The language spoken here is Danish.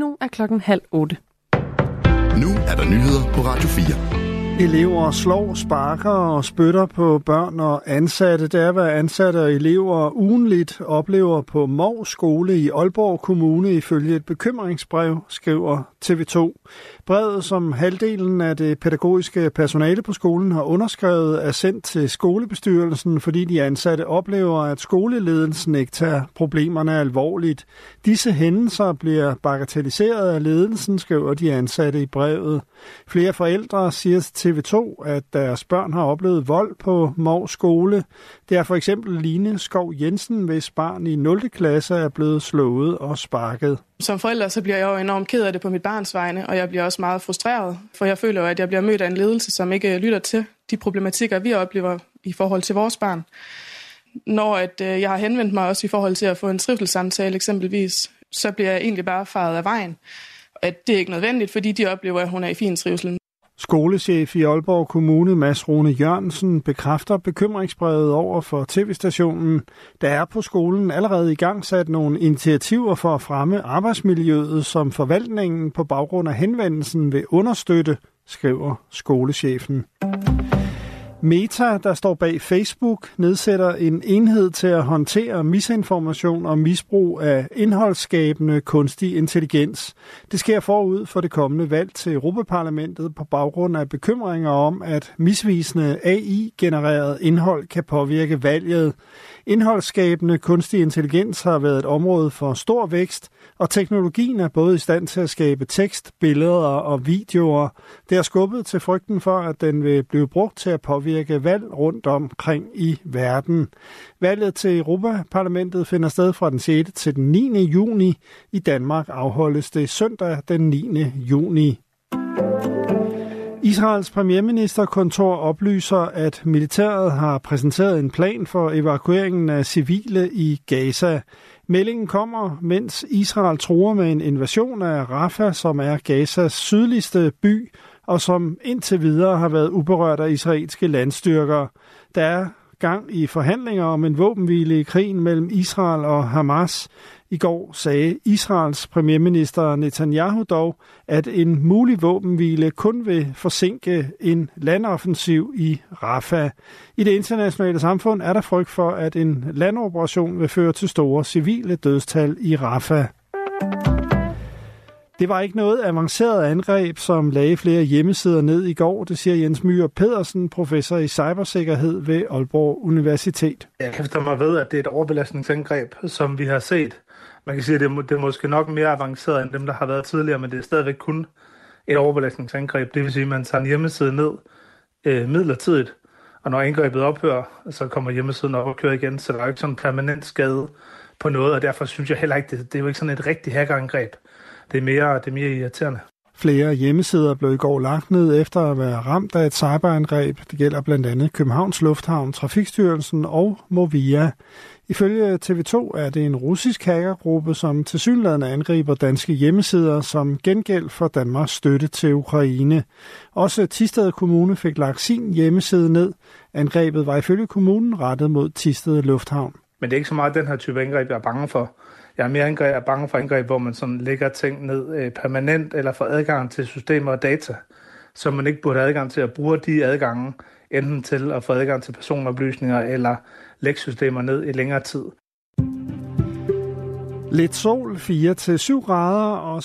Nu er klokken halv otte. Nu er der nyheder på Radio 4. Elever slår, sparker og spytter på børn og ansatte. Det er, hvad ansatte og elever ugenligt oplever på Mov skole i Aalborg Kommune ifølge et bekymringsbrev, skriver TV2. Brevet, som halvdelen af det pædagogiske personale på skolen har underskrevet, er sendt til skolebestyrelsen, fordi de ansatte oplever, at skoleledelsen ikke tager problemerne alvorligt. Disse hændelser bliver bagatelliseret af ledelsen, skriver de ansatte i brevet. Flere forældre siger til TV2, at deres børn har oplevet vold på Mors skole. Det er for eksempel Line Skov Jensen, hvis barn i 0. klasse er blevet slået og sparket. Som forælder så bliver jeg jo enormt ked af det på mit barns vegne, og jeg bliver også meget frustreret, for jeg føler jo, at jeg bliver mødt af en ledelse, som ikke øh, lytter til de problematikker, vi oplever i forhold til vores barn. Når at, øh, jeg har henvendt mig også i forhold til at få en trivselssamtale eksempelvis, så bliver jeg egentlig bare faret af vejen. At det er ikke nødvendigt, fordi de oplever, at hun er i fin trivsel. Skolechef i Aalborg Kommune, Mads Rune Jørgensen, bekræfter bekymringsbrevet over for tv-stationen. Der er på skolen allerede i gang sat nogle initiativer for at fremme arbejdsmiljøet, som forvaltningen på baggrund af henvendelsen vil understøtte, skriver skolechefen. Meta, der står bag Facebook, nedsætter en enhed til at håndtere misinformation og misbrug af indholdsskabende kunstig intelligens. Det sker forud for det kommende valg til Europaparlamentet på baggrund af bekymringer om, at misvisende AI-genereret indhold kan påvirke valget. Indholdsskabende kunstig intelligens har været et område for stor vækst, og teknologien er både i stand til at skabe tekst, billeder og videoer. Det har skubbet til frygten for, at den vil blive brugt til at påvirke valg rundt omkring i verden. Valget til Europaparlamentet finder sted fra den 6. til den 9. juni. I Danmark afholdes det søndag den 9. juni. Israels premierministerkontor oplyser, at militæret har præsenteret en plan for evakueringen af civile i Gaza. Meldingen kommer, mens Israel tror med en invasion af Rafah, som er Gazas sydligste by, og som indtil videre har været uberørt af israelske landstyrker. Der er gang i forhandlinger om en våbenhvile i krigen mellem Israel og Hamas. I går sagde Israels premierminister Netanyahu dog, at en mulig våbenhvile kun vil forsinke en landoffensiv i Rafah. I det internationale samfund er der frygt for, at en landoperation vil føre til store civile dødstal i Rafah. Det var ikke noget avanceret angreb, som lagde flere hjemmesider ned i går, det siger Jens Myhr Pedersen, professor i cybersikkerhed ved Aalborg Universitet. Jeg kan mig ved, at det er et overbelastningsangreb, som vi har set. Man kan sige, at det er, det er måske nok mere avanceret end dem, der har været tidligere, men det er stadigvæk kun et overbelastningsangreb. Det vil sige, at man tager en hjemmeside ned øh, midlertidigt, og når angrebet ophører, så kommer hjemmesiden op og kører igen, så der er jo ikke sådan en permanent skade på noget, og derfor synes jeg heller ikke, det, det er jo ikke sådan et rigtigt hackerangreb det er mere, det er mere irriterende. Flere hjemmesider blev i går lagt ned efter at være ramt af et cyberangreb. Det gælder blandt andet Københavns Lufthavn, Trafikstyrelsen og Movia. Ifølge TV2 er det en russisk hackergruppe, som tilsyneladende angriber danske hjemmesider som gengæld for Danmarks støtte til Ukraine. Også Tisted Kommune fik lagt sin hjemmeside ned. Angrebet var ifølge kommunen rettet mod Tisted Lufthavn. Men det er ikke så meget den her type angreb, jeg er bange for. Jeg er mere angreb, er bange for angreb, hvor man sådan lægger ting ned øh, permanent eller får adgang til systemer og data, som man ikke burde have adgang til at bruge de adgange, enten til at få adgang til personoplysninger eller lægge systemer ned i længere tid. Lidt sol, 4-7 grader og